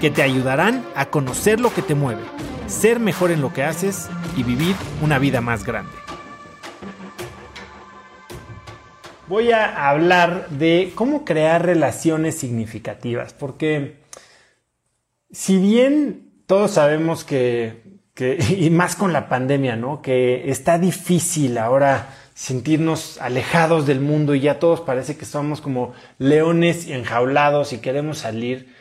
que te ayudarán a conocer lo que te mueve, ser mejor en lo que haces y vivir una vida más grande. Voy a hablar de cómo crear relaciones significativas, porque si bien todos sabemos que, y más con la pandemia, ¿no? Que está difícil ahora sentirnos alejados del mundo y ya todos parece que somos como leones enjaulados y queremos salir.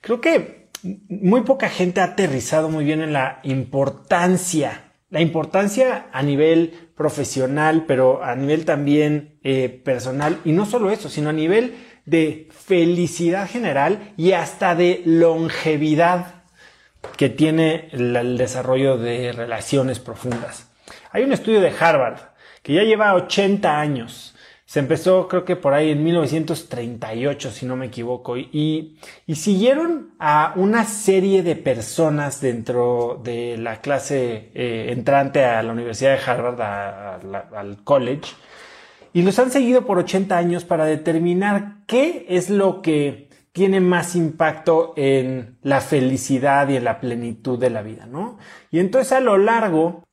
Creo que muy poca gente ha aterrizado muy bien en la importancia, la importancia a nivel profesional, pero a nivel también eh, personal, y no solo eso, sino a nivel de felicidad general y hasta de longevidad que tiene el desarrollo de relaciones profundas. Hay un estudio de Harvard que ya lleva 80 años se empezó creo que por ahí en 1938, si no me equivoco, y, siguieron a una serie de personas dentro de la clase eh, entrante a la Universidad de Harvard, al college, y los han seguido por 80 años para determinar qué es lo que tiene más impacto en la felicidad y en la plenitud de la vida, ¿no? Y entonces a lo largo,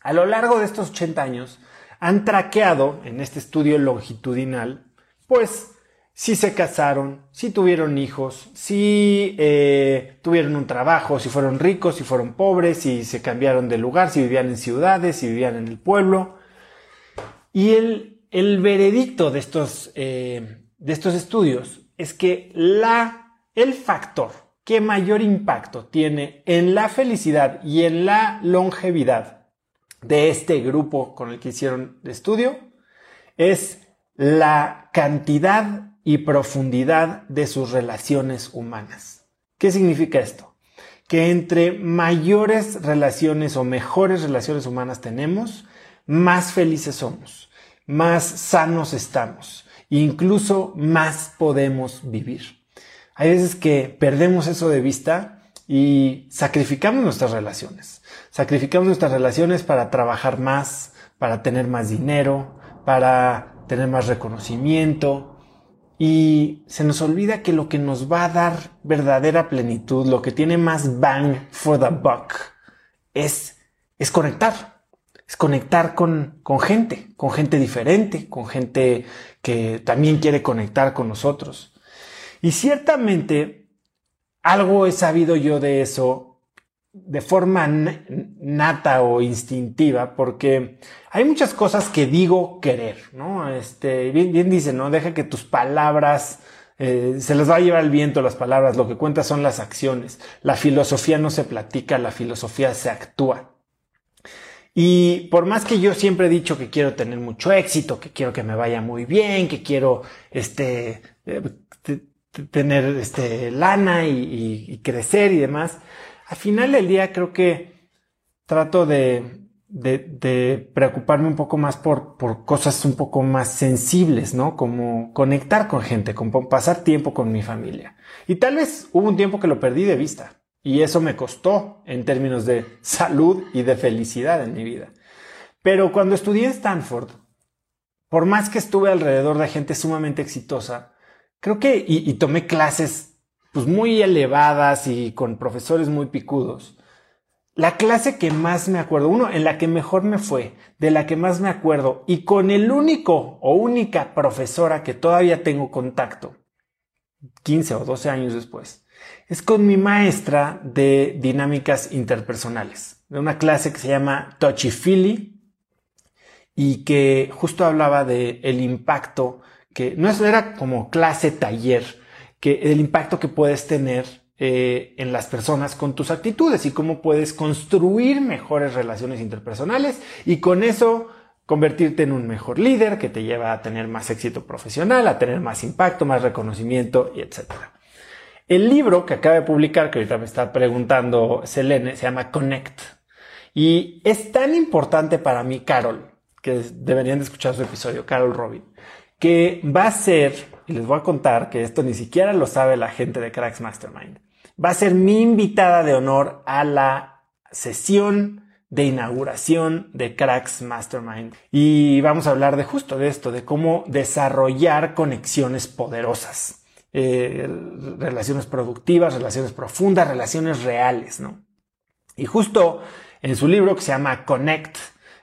a lo largo de estos 80 años, han traqueado en este estudio longitudinal, pues si se casaron, si tuvieron hijos, si eh, tuvieron un trabajo, si fueron ricos, si fueron pobres, si se cambiaron de lugar, si vivían en ciudades, si vivían en el pueblo. Y el, el veredicto de estos, eh, de estos estudios es que la, el factor que mayor impacto tiene en la felicidad y en la longevidad de este grupo con el que hicieron estudio es la cantidad y profundidad de sus relaciones humanas. ¿Qué significa esto? Que entre mayores relaciones o mejores relaciones humanas tenemos, más felices somos, más sanos estamos, incluso más podemos vivir. Hay veces que perdemos eso de vista y sacrificamos nuestras relaciones. Sacrificamos nuestras relaciones para trabajar más, para tener más dinero, para tener más reconocimiento. Y se nos olvida que lo que nos va a dar verdadera plenitud, lo que tiene más bang for the buck, es, es conectar. Es conectar con, con gente, con gente diferente, con gente que también quiere conectar con nosotros. Y ciertamente algo he sabido yo de eso de forma nata o instintiva, porque hay muchas cosas que digo querer, ¿no? Este, bien, dice, ¿no? Deja que tus palabras eh, se les va a llevar el viento las palabras, lo que cuenta son las acciones. La filosofía no se platica, la filosofía se actúa. Y por más que yo siempre he dicho que quiero tener mucho éxito, que quiero que me vaya muy bien, que quiero este, eh, tener este, lana y crecer y demás, al final del día creo que trato de, preocuparme un poco más por, por, cosas un poco más sensibles, ¿no? Como conectar con gente, como pasar tiempo con mi familia. Y tal vez hubo un tiempo que lo perdí de vista. Y eso me costó en términos de salud y de felicidad en mi vida. Pero cuando estudié en Stanford, por más que estuve alrededor de gente sumamente exitosa, creo que, y, tomé clases pues muy elevadas y con profesores muy picudos. La clase que más me acuerdo, uno, en la que mejor me fue, de la que más me acuerdo, y con el único o única profesora que todavía tengo contacto, 15 o 12 años después, es con mi maestra de dinámicas interpersonales, de una clase que se llama Touchy Feely y que justo hablaba de el impacto que no era como clase taller, que el impacto que puedes tener eh, en las personas con tus actitudes y cómo puedes construir mejores relaciones interpersonales y con eso convertirte en un mejor líder que te lleva a tener más éxito profesional, a tener más impacto, más reconocimiento y etc. El libro que acaba de publicar, que ahorita me está preguntando Selene, se llama Connect. Y es tan importante para mí, Carol, que deberían de escuchar su episodio, Carol Robin, que va a ser, y les voy a contar que esto ni siquiera lo sabe la gente de Cracks Mastermind, va a ser mi invitada de honor a la sesión de inauguración de Cracks Mastermind. Y vamos a hablar de justo de esto, de cómo desarrollar conexiones poderosas, eh, relaciones productivas, relaciones profundas, relaciones reales, ¿no? Y justo en su libro que se llama Connect,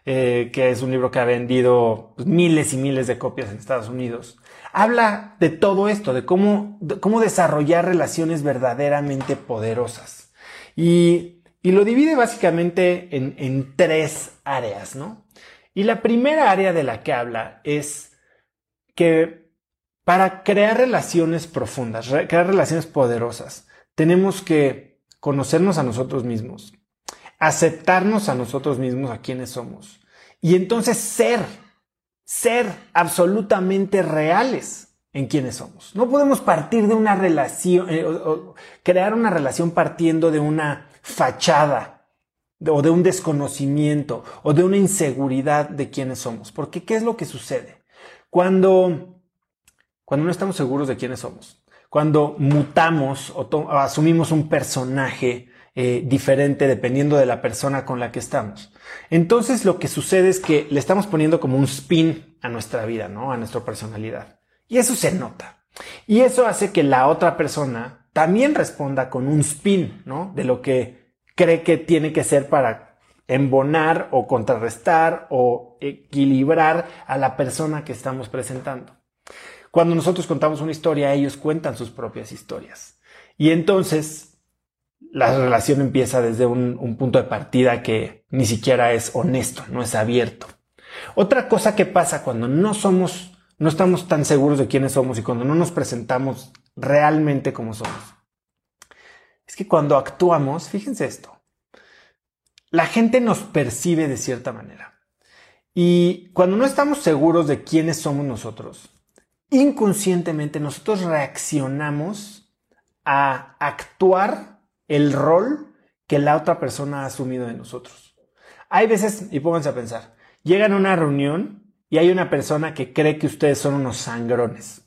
eh, que es un libro que ha vendido pues, miles y miles de copias en Estados Unidos, habla de todo esto, de cómo, cómo desarrollar relaciones verdaderamente poderosas. Y y lo divide básicamente en, tres áreas, ¿no? Y la primera área de la que habla es que para crear relaciones profundas, crear relaciones poderosas, tenemos que conocernos a nosotros mismos, aceptarnos a nosotros mismos, a quienes somos, y entonces ser, ser absolutamente reales en quienes somos. No podemos partir de una relación, eh, crear una relación partiendo de una fachada o de un desconocimiento o de una inseguridad de quiénes somos. Porque ¿qué es lo que sucede? Cuando, cuando no estamos seguros de quiénes somos, cuando mutamos o, asumimos un personaje eh, diferente dependiendo de la persona con la que estamos. Entonces lo que sucede es que le estamos poniendo como un spin a nuestra vida, ¿no? A nuestra personalidad. Y eso se nota. Y eso hace que la otra persona también responda con un spin, ¿no? De lo que cree que tiene que ser para embonar o contrarrestar o equilibrar a la persona que estamos presentando. Cuando nosotros contamos una historia, ellos cuentan sus propias historias. Y entonces la relación empieza desde un, un punto de partida que ni siquiera es honesto, no es abierto. Otra cosa que pasa cuando no somos no estamos tan seguros de quiénes somos y cuando no nos presentamos realmente como somos. Es que cuando actuamos, fíjense esto, la gente nos percibe de cierta manera. Y cuando no estamos seguros de quiénes somos nosotros, inconscientemente nosotros reaccionamos a actuar el rol que la otra persona ha asumido de nosotros. Hay veces, y pónganse a pensar, llegan a una reunión y hay una persona que cree que ustedes son unos sangrones.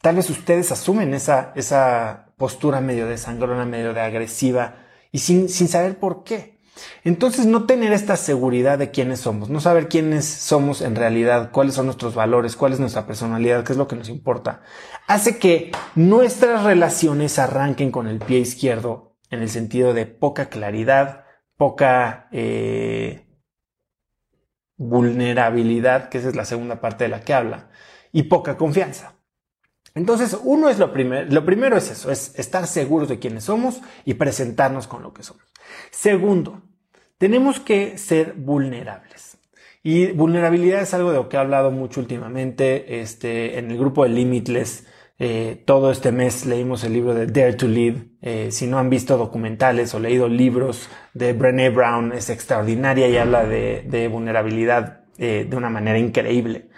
Tal vez ustedes asumen esa, esa postura medio de sangrona, medio de agresiva y sin, sin saber por qué. Entonces, no tener esta seguridad de quiénes somos, no saber quiénes somos en realidad, cuáles son nuestros valores, cuál es nuestra personalidad, qué es lo que nos importa, hace que nuestras relaciones arranquen con el pie izquierdo en el sentido de poca claridad, poca eh, vulnerabilidad, que esa es la segunda parte de la que habla, y poca confianza. Entonces, uno es lo primero, lo primero es eso, es estar seguros de quiénes somos y presentarnos con lo que somos. Segundo, tenemos que ser vulnerables. Y vulnerabilidad es algo de lo que he hablado mucho últimamente, este, en el grupo de Limitless, eh, todo este mes leímos el libro de Dare to Lead. Eh, si no han visto documentales o leído libros de Brené Brown, es extraordinaria y habla de, vulnerabilidad eh, de una manera increíble.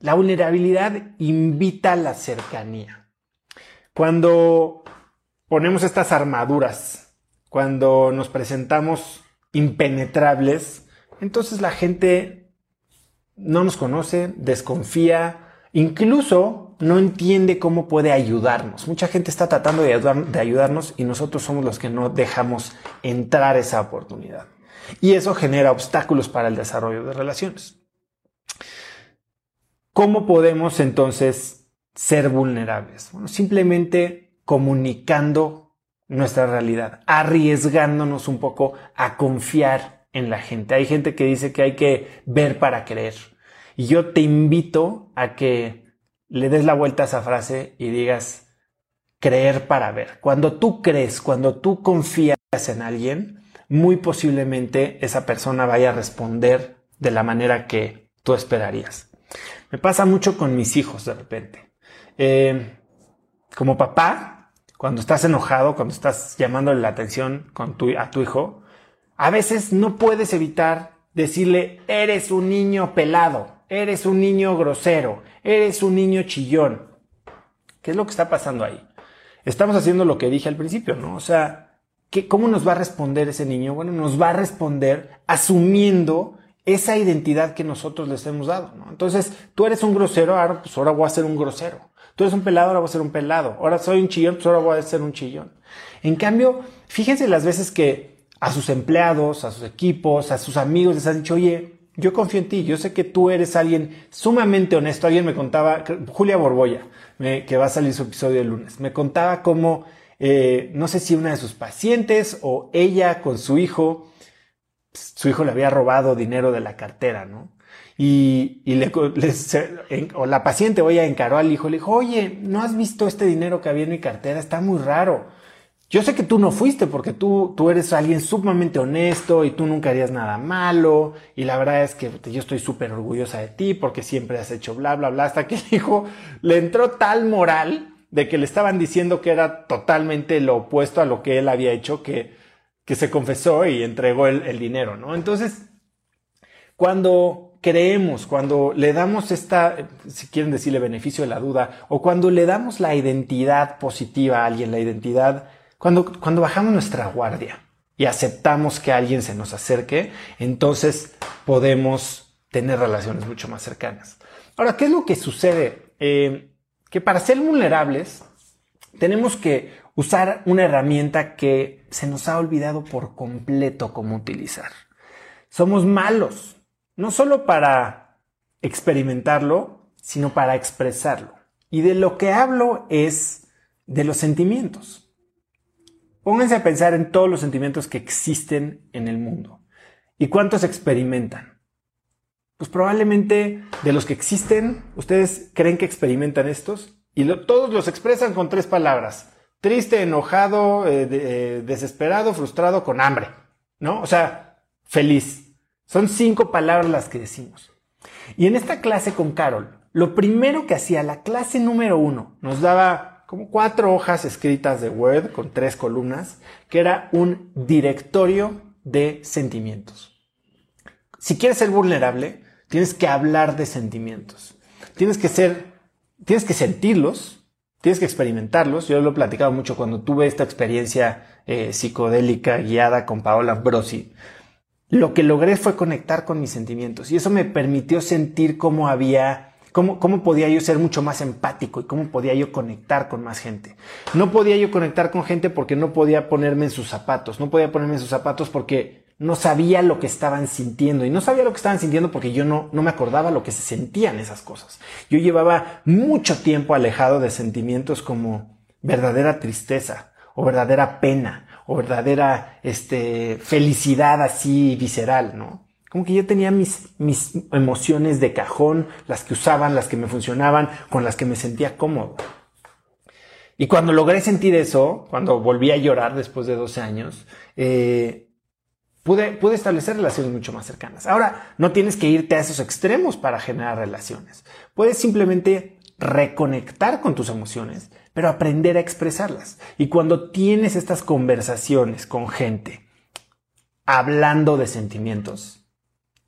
la vulnerabilidad invita a la cercanía. Cuando ponemos estas armaduras, cuando nos presentamos impenetrables, entonces la gente no nos conoce, desconfía, incluso no entiende cómo puede ayudarnos. Mucha gente está tratando de, ayudarnos y nosotros somos los que no dejamos entrar esa oportunidad. Y eso genera obstáculos para el desarrollo de relaciones. ¿Cómo podemos entonces ser vulnerables? Bueno, simplemente comunicando nuestra realidad, arriesgándonos un poco a confiar en la gente. Hay gente que dice que hay que ver para creer. Y yo te invito a que le des la vuelta a esa frase y digas creer para ver. Cuando tú crees, cuando tú confías en alguien, muy posiblemente esa persona vaya a responder de la manera que tú esperarías. Me pasa mucho con mis hijos de repente. Eh, como papá, cuando estás enojado, cuando estás llamándole la atención a tu hijo, a veces no puedes evitar decirle, eres un niño pelado eres un niño grosero, eres un niño chillón. ¿Qué es lo que está pasando ahí? Estamos haciendo lo que dije al principio, ¿no? O sea, ¿cómo nos va a responder ese niño? Bueno, nos va a responder asumiendo esa identidad que nosotros les hemos dado. Entonces, tú eres un grosero, ahora, pues ahora voy a ser un grosero. Tú eres un pelado, ahora voy a ser un pelado. Ahora soy un chillón, pues ahora voy a ser un chillón. En cambio, fíjense las veces que a sus empleados, a sus equipos, a sus amigos les han dicho, oye, yo confío en ti, yo sé que tú eres alguien sumamente honesto. Alguien me contaba, Julia Borboya, que va a salir su episodio el lunes, me contaba cómo, eh, no sé si una de sus pacientes o ella con su hijo, su hijo le había robado dinero de la cartera, ¿no? Y, le, o la paciente, oye, encaró al hijo, le dijo, oye, ¿no has visto este dinero que había en mi cartera? Está muy raro. Yo sé que tú no fuiste porque tú, tú eres alguien sumamente honesto y tú nunca harías nada malo. Y la verdad es que yo estoy súper orgullosa de ti porque siempre has hecho bla, bla, bla. Hasta que el hijo le entró tal moral de que le estaban diciendo que era totalmente lo opuesto a lo que él había hecho, que que se confesó y entregó el, dinero, ¿no? Entonces, cuando creemos, cuando le damos esta, si quieren decirle beneficio de la duda, o cuando le damos la identidad positiva a alguien, la identidad, cuando, bajamos nuestra guardia y aceptamos que alguien se nos acerque, entonces podemos tener relaciones mucho más cercanas. Ahora, ¿qué es lo que sucede? Eh, que para ser vulnerables tenemos que usar una herramienta que se nos ha olvidado por completo cómo utilizar. Somos malos, no solo para experimentarlo, sino para expresarlo. Y de lo que hablo es de los sentimientos. Pónganse a pensar en todos los sentimientos que existen en el mundo. ¿Y cuántos experimentan? Pues probablemente de los que existen, ustedes creen que experimentan estos y todos los expresan con tres palabras triste, enojado, eh, eh, desesperado, frustrado, con hambre, ¿no? O sea, feliz. Son cinco palabras las que decimos. Y en esta clase con Carol, lo primero que hacía la clase número uno, nos daba como cuatro hojas escritas de Word con tres columnas, que era un directorio de sentimientos. Si quieres ser vulnerable, tienes que hablar de sentimientos. Tienes que ser, tienes que sentirlos, tienes que experimentarlos. Yo lo he platicado mucho cuando tuve esta experiencia eh, psicodélica guiada con Paola Brosi. Lo que logré fue conectar con mis sentimientos y eso me permitió sentir cómo había, cómo, cómo podía yo ser mucho más empático y cómo podía yo conectar con más gente. No podía yo conectar con gente porque no podía ponerme en sus zapatos, no podía ponerme en sus zapatos porque no sabía lo que estaban sintiendo. Y no sabía lo que estaban sintiendo porque yo no, no me acordaba lo que se sentían esas cosas. Yo llevaba mucho tiempo alejado de sentimientos como verdadera tristeza o verdadera pena o verdadera este, felicidad así visceral, ¿no? Como que yo tenía mis, mis emociones de cajón, las que usaban, las que me funcionaban, con las que me sentía cómodo. Y cuando logré sentir eso, cuando volví a llorar después de 12 años, eh, pude, establecer relaciones mucho más cercanas. Ahora, no tienes que irte a esos extremos para generar relaciones. Puedes simplemente reconectar con tus emociones, pero aprender a expresarlas. Y cuando tienes estas conversaciones con gente hablando de sentimientos,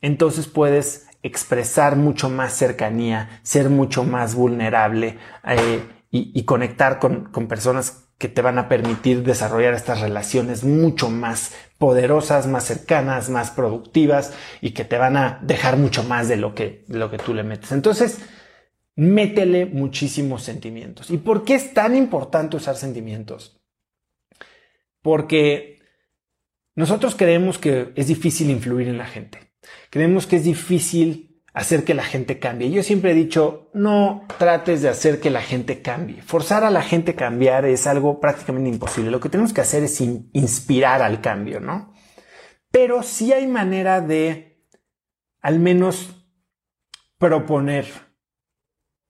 entonces puedes expresar mucho más cercanía, ser mucho más vulnerable eh, y, conectar con, con personas que te van a permitir desarrollar estas relaciones mucho más poderosas, más cercanas, más productivas y que te van a dejar mucho más de lo que, lo que tú le metes. Entonces, métele muchísimos sentimientos. ¿Y por qué es tan importante usar sentimientos? Porque nosotros creemos que es difícil influir en la gente. Creemos que es difícil hacer que la gente cambie. Yo siempre he dicho, no trates de hacer que la gente cambie. Forzar a la gente a cambiar es algo prácticamente imposible. Lo que tenemos que hacer es inspirar al cambio, ¿no? Pero sí hay manera de al menos proponer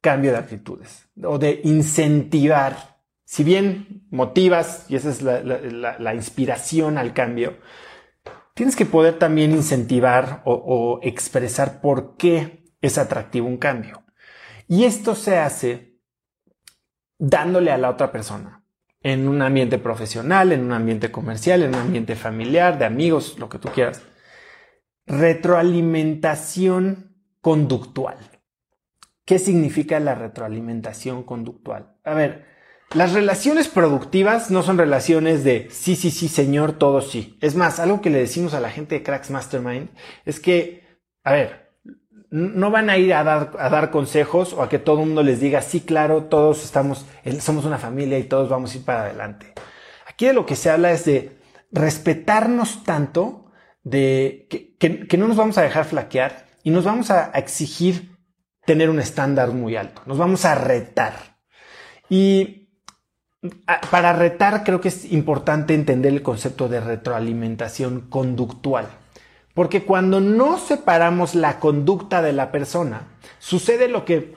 cambio de actitudes o de incentivar. Si bien motivas, y esa es la inspiración al cambio, tienes que poder también incentivar o, expresar por qué es atractivo un cambio. Y esto se hace dándole a la otra persona en un ambiente profesional, en un ambiente comercial, en un ambiente familiar, de amigos, lo que tú quieras. Retroalimentación conductual. ¿Qué significa la retroalimentación conductual? A ver, las relaciones productivas no son relaciones de sí, sí, sí, señor, todo sí. Es más, algo que le decimos a la gente de Cracks Mastermind es que, a ver, no van a ir a dar, a dar consejos o a que todo el mundo les diga, sí, claro, todos estamos, somos una familia y todos vamos a ir para adelante. Aquí de lo que se habla es de respetarnos tanto, de que, no nos vamos a dejar flaquear y nos vamos a exigir tener un estándar muy alto. Nos vamos a retar. Y para retar creo que es importante entender el concepto de retroalimentación conductual. Porque cuando no separamos la conducta de la persona, sucede lo que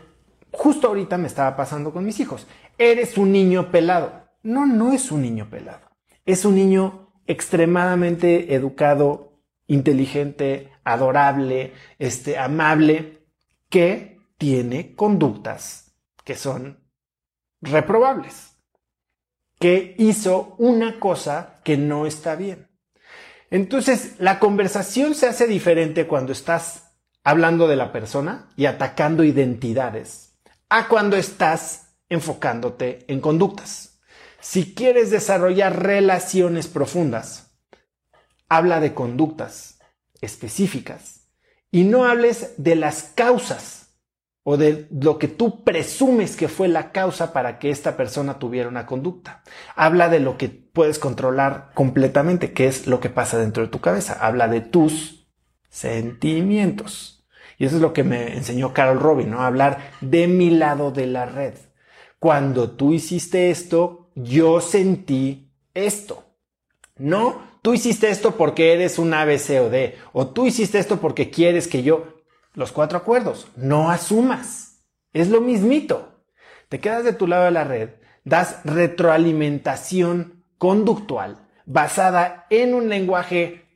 justo ahorita me estaba pasando con mis hijos. Eres un niño pelado. No, no es un niño pelado. Es un niño extremadamente educado, inteligente, adorable, este, amable, que tiene conductas que son reprobables, que hizo una cosa que no está bien. Entonces, la conversación se hace diferente cuando estás hablando de la persona y atacando identidades, a cuando estás enfocándote en conductas. Si quieres desarrollar relaciones profundas, habla de conductas específicas y no hables de las causas o de lo que tú presumes que fue la causa para que esta persona tuviera una conducta. Habla de lo que puedes controlar completamente, que es lo que pasa dentro de tu cabeza. Habla de tus sentimientos. Y eso es lo que me enseñó Carol Robin, ¿no? Hablar de mi lado de la red. Cuando tú hiciste esto, yo sentí esto. No, tú hiciste esto porque eres un A, B, C o D. O tú hiciste esto porque quieres que yo los cuatro acuerdos. No asumas. Es lo mismito. Te quedas de tu lado de la red, das retroalimentación conductual basada en un lenguaje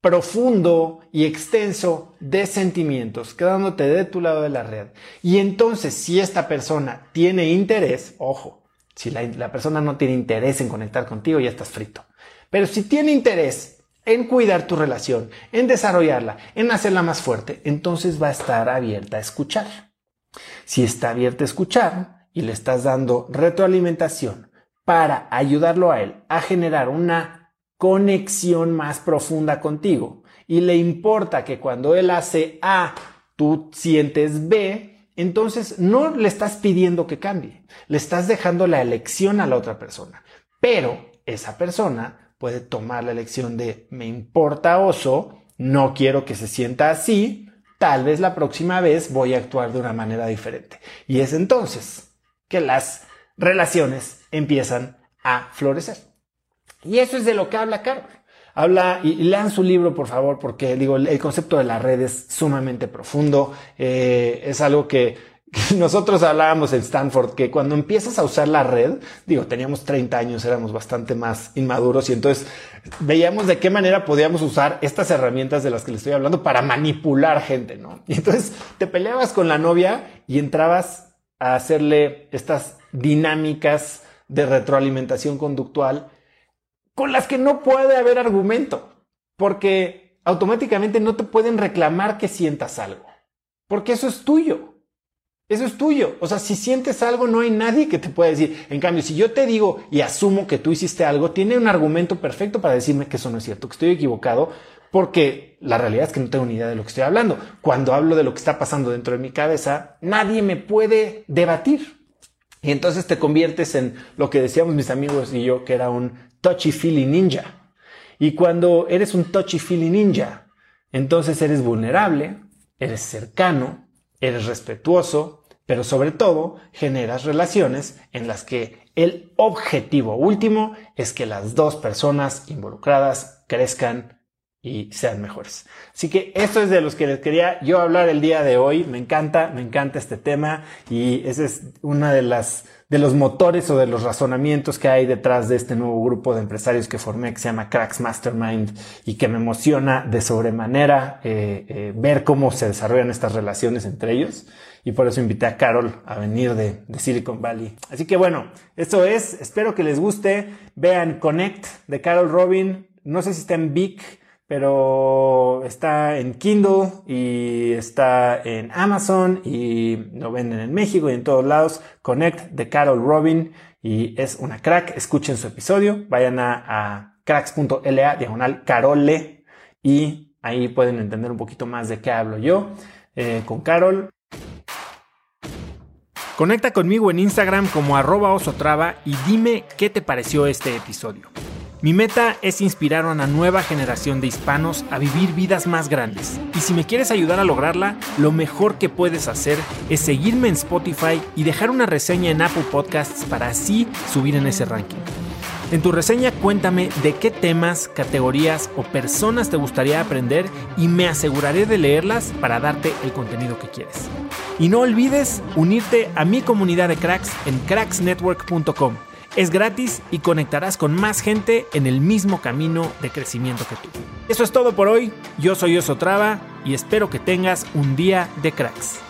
profundo y extenso de sentimientos, quedándote de tu lado de la red. Y entonces, si esta persona tiene interés, ojo, si la, persona no tiene interés en conectar contigo, ya estás frito. Pero si tiene interés en cuidar tu relación, en desarrollarla, en hacerla más fuerte, entonces va a estar abierta a escuchar. Si está abierta a escuchar y le estás dando retroalimentación para ayudarlo a él a generar una conexión más profunda contigo y le importa que cuando él hace A, tú sientes B, entonces no le estás pidiendo que cambie, le estás dejando la elección a la otra persona, pero esa persona puede tomar la elección de me importa oso, no quiero que se sienta así, tal vez la próxima vez voy a actuar de una manera diferente. Y es entonces que las relaciones empiezan a florecer. Y eso es de lo que habla Carol. Habla y, lean su libro, por favor, porque digo, el, concepto de la red es sumamente profundo. Eh, es algo que nosotros hablábamos en Stanford que cuando empiezas a usar la red, digo, teníamos 30 años, éramos bastante más inmaduros y entonces veíamos de qué manera podíamos usar estas herramientas de las que le estoy hablando para manipular gente, ¿no? Y entonces te peleabas con la novia y entrabas a hacerle estas dinámicas de retroalimentación conductual con las que no puede haber argumento, porque automáticamente no te pueden reclamar que sientas algo, porque eso es tuyo. Eso es tuyo. O sea, si sientes algo, no hay nadie que te pueda decir. En cambio, si yo te digo y asumo que tú hiciste algo, tiene un argumento perfecto para decirme que eso no es cierto, que estoy equivocado, porque la realidad es que no tengo ni idea de lo que estoy hablando. Cuando hablo de lo que está pasando dentro de mi cabeza, nadie me puede debatir. Y entonces te conviertes en lo que decíamos mis amigos y yo, que era un touchy-feely ninja. Y cuando eres un touchy-feely ninja, entonces eres vulnerable, eres cercano, eres respetuoso, pero sobre todo generas relaciones en las que el objetivo último es que las dos personas involucradas crezcan y sean mejores. Así que esto es de los que les quería yo hablar el día de hoy. Me encanta, me encanta este tema y ese es una de las de los motores o de los razonamientos que hay detrás de este nuevo grupo de empresarios que formé que se llama Cracks Mastermind y que me emociona de sobremanera eh, eh, ver cómo se desarrollan estas relaciones entre ellos y por eso invité a Carol a venir de, de Silicon Valley. Así que bueno, eso es, espero que les guste. Vean Connect de Carol Robin. No sé si está en Vic pero está en Kindle y está en Amazon y lo venden en México y en todos lados. Connect de Carol Robin y es una crack. Escuchen su episodio, vayan a, cracks.la diagonal carole y ahí pueden entender un poquito más de qué hablo yo eh, con Carol. Conecta conmigo en Instagram como arroba osotrava y dime qué te pareció este episodio. Mi meta es inspirar a una nueva generación de hispanos a vivir vidas más grandes. Y si me quieres ayudar a lograrla, lo mejor que puedes hacer es seguirme en Spotify y dejar una reseña en Apple Podcasts para así subir en ese ranking. En tu reseña cuéntame de qué temas, categorías o personas te gustaría aprender y me aseguraré de leerlas para darte el contenido que quieres. Y no olvides unirte a mi comunidad de cracks en cracksnetwork.com es gratis y conectarás con más gente en el mismo camino de crecimiento que tú. Eso es todo por hoy. Yo soy Oso Traba y espero que tengas un día de cracks.